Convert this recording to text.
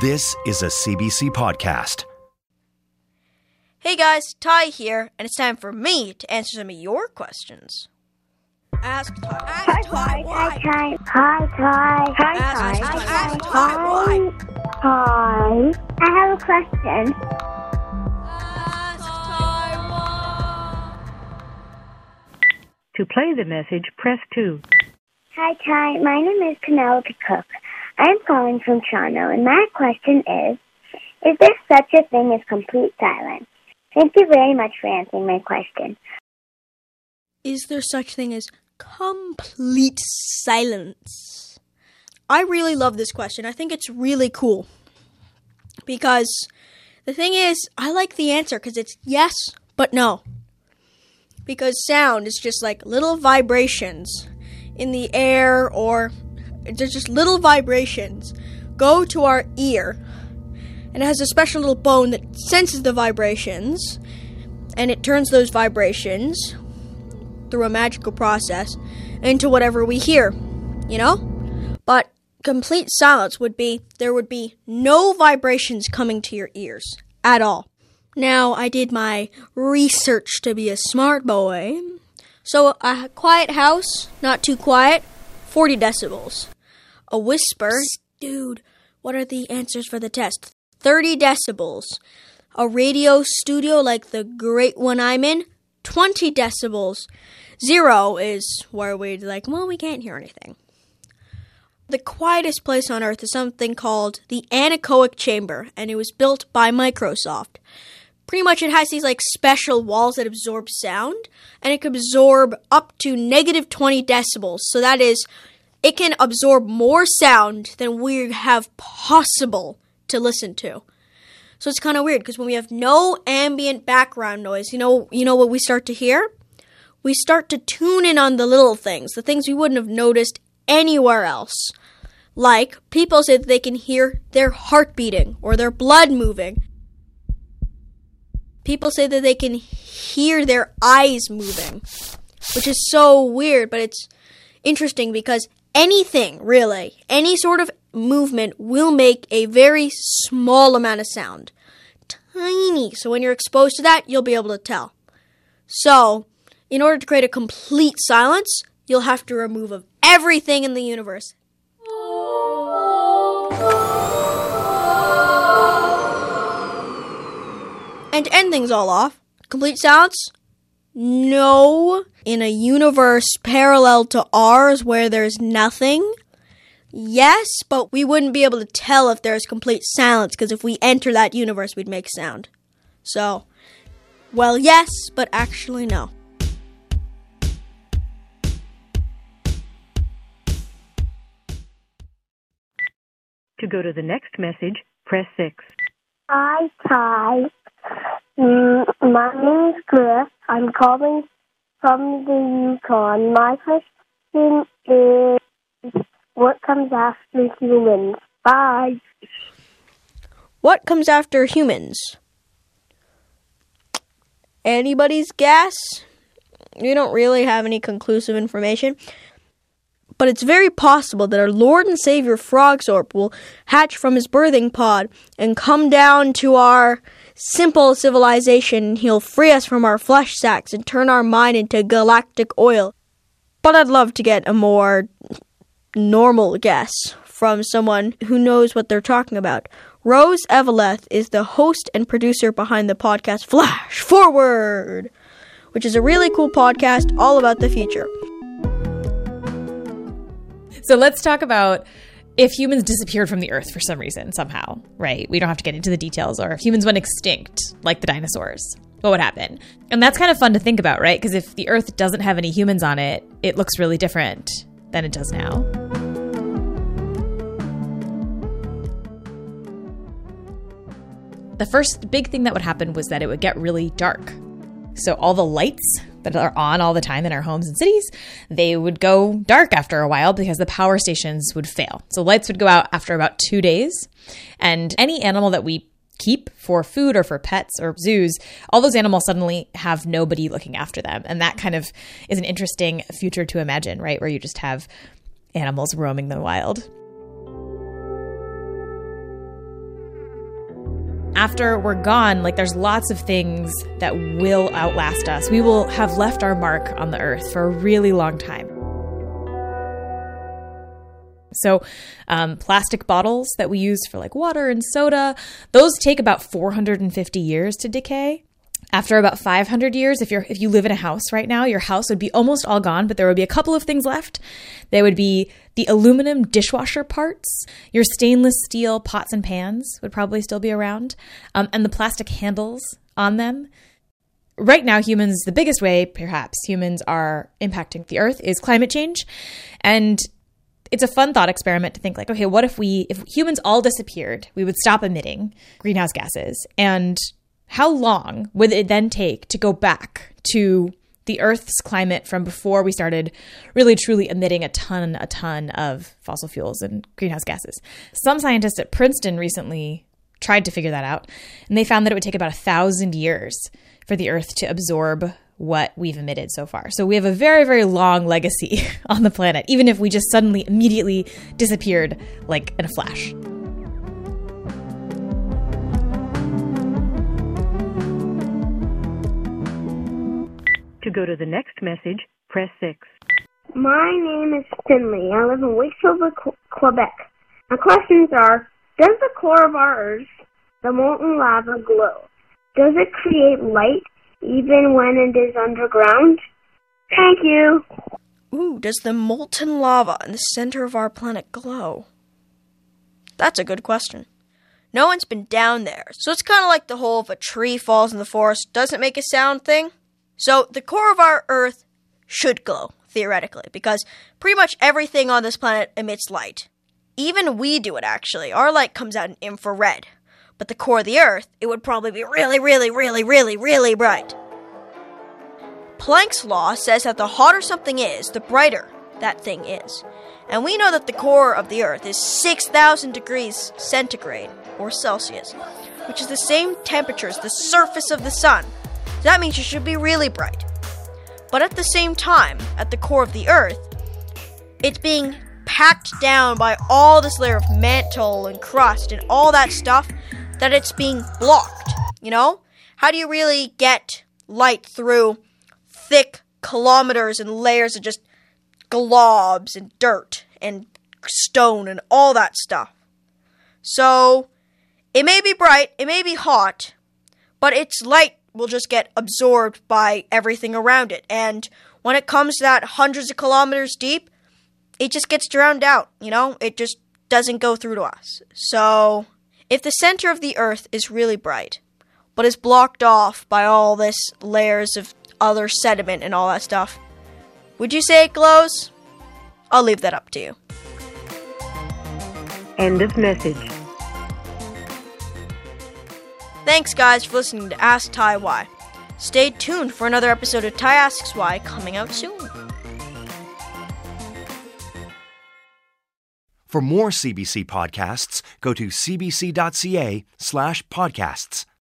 This is a CBC podcast. Hey guys, Tai here, and it's time for me to answer some of your questions. Ask Tai. Hi, Ask Tai. Hi, Why? Tai. Hi, Tai. Hi, Ask Tai. Tai. Ask Tai. Why? Hi. I have a question. Ask Tai. To play the message, press 2. Hi, Tai. My name is Penelope Cook. I'm calling from Toronto, and my question is Is there such a thing as complete silence? Thank you very much for answering my question. Is there such thing as complete silence? I really love this question. I think it's really cool. Because the thing is, I like the answer because it's yes, but no. Because sound is just like little vibrations in the air, or there's just little vibrations go to our ear. And it has a special little bone that senses the vibrations, and it turns those vibrations through a magical process into whatever we hear, you know? But complete silence would be there would be no vibrations coming to your ears at all. Now, I did my research to be a smart boy. So, a quiet house, not too quiet, 40 decibels. A whisper, dude, what are the answers for the test? 30 decibels. A radio studio like the great one I'm in, 20 decibels. Zero is where we're like, well, we can't hear anything. The quietest place on earth is something called the anechoic chamber, and it was built by Microsoft. Pretty much, it has these like special walls that absorb sound, and it can absorb up to negative 20 decibels. So that is, it can absorb more sound than we have possible to listen to. So it's kind of weird because when we have no ambient background noise, you know, you know what we start to hear? We start to tune in on the little things, the things we wouldn't have noticed anywhere else. Like people say that they can hear their heart beating or their blood moving. People say that they can hear their eyes moving, which is so weird, but it's interesting because anything, really, any sort of movement will make a very small amount of sound. Tiny. So when you're exposed to that, you'll be able to tell. So, in order to create a complete silence, you'll have to remove of everything in the universe. And to end things all off, complete silence? No. In a universe parallel to ours where there's nothing? Yes, but we wouldn't be able to tell if there's complete silence because if we enter that universe, we'd make sound. So, well, yes, but actually, no. To go to the next message, press 6. Hi, Tai. Mm, my name is Griff. I'm calling from the Yukon. My question is what comes after humans? Bye. What comes after humans? Anybody's guess? We don't really have any conclusive information. But it's very possible that our Lord and Savior Frogsorp will hatch from his birthing pod and come down to our simple civilization. and He'll free us from our flesh sacks and turn our mind into galactic oil. But I'd love to get a more normal guess from someone who knows what they're talking about. Rose Eveleth is the host and producer behind the podcast Flash Forward, which is a really cool podcast all about the future. So let's talk about if humans disappeared from the earth for some reason, somehow, right? We don't have to get into the details, or if humans went extinct, like the dinosaurs, what would happen? And that's kind of fun to think about, right? Because if the earth doesn't have any humans on it, it looks really different than it does now. The first big thing that would happen was that it would get really dark. So all the lights that are on all the time in our homes and cities, they would go dark after a while because the power stations would fail. So lights would go out after about 2 days, and any animal that we keep for food or for pets or zoos, all those animals suddenly have nobody looking after them. And that kind of is an interesting future to imagine, right? Where you just have animals roaming the wild. After we're gone, like there's lots of things that will outlast us. We will have left our mark on the earth for a really long time. So, um, plastic bottles that we use for like water and soda, those take about 450 years to decay. After about 500 years, if you're if you live in a house right now, your house would be almost all gone, but there would be a couple of things left. They would be the aluminum dishwasher parts, your stainless steel pots and pans would probably still be around, um, and the plastic handles on them. Right now, humans, the biggest way perhaps humans are impacting the earth is climate change. And it's a fun thought experiment to think like, okay, what if we, if humans all disappeared, we would stop emitting greenhouse gases. And how long would it then take to go back to the Earth's climate from before we started really truly emitting a ton, a ton of fossil fuels and greenhouse gases? Some scientists at Princeton recently tried to figure that out, and they found that it would take about a thousand years for the Earth to absorb what we've emitted so far. So we have a very, very long legacy on the planet, even if we just suddenly, immediately disappeared like in a flash. To go to the next message, press 6. My name is Finley. I live in Wakefield, Quebec. My questions are Does the core of our Earth, the molten lava, glow? Does it create light even when it is underground? Thank you. Ooh, does the molten lava in the center of our planet glow? That's a good question. No one's been down there, so it's kind of like the whole if a tree falls in the forest doesn't make a sound thing. So the core of our Earth should glow, theoretically, because pretty much everything on this planet emits light. Even we do it, actually. Our light comes out in infrared. But the core of the Earth, it would probably be really, really, really, really, really bright. Planck's law says that the hotter something is, the brighter that thing is. And we know that the core of the Earth is 6,000 degrees centigrade, or Celsius, which is the same temperature as the surface of the sun. That means it should be really bright. But at the same time, at the core of the Earth, it's being packed down by all this layer of mantle and crust and all that stuff that it's being blocked. You know? How do you really get light through thick kilometers and layers of just globs and dirt and stone and all that stuff? So, it may be bright, it may be hot, but its light will just get absorbed by everything around it. And when it comes to that hundreds of kilometers deep, it just gets drowned out, you know? It just doesn't go through to us. So, if the center of the earth is really bright, but is blocked off by all this layers of other sediment and all that stuff, would you say it glows? I'll leave that up to you. End of message. Thanks, guys, for listening to Ask Tai Why. Stay tuned for another episode of Tai Asks Why coming out soon. For more CBC podcasts, go to cbc.ca slash podcasts.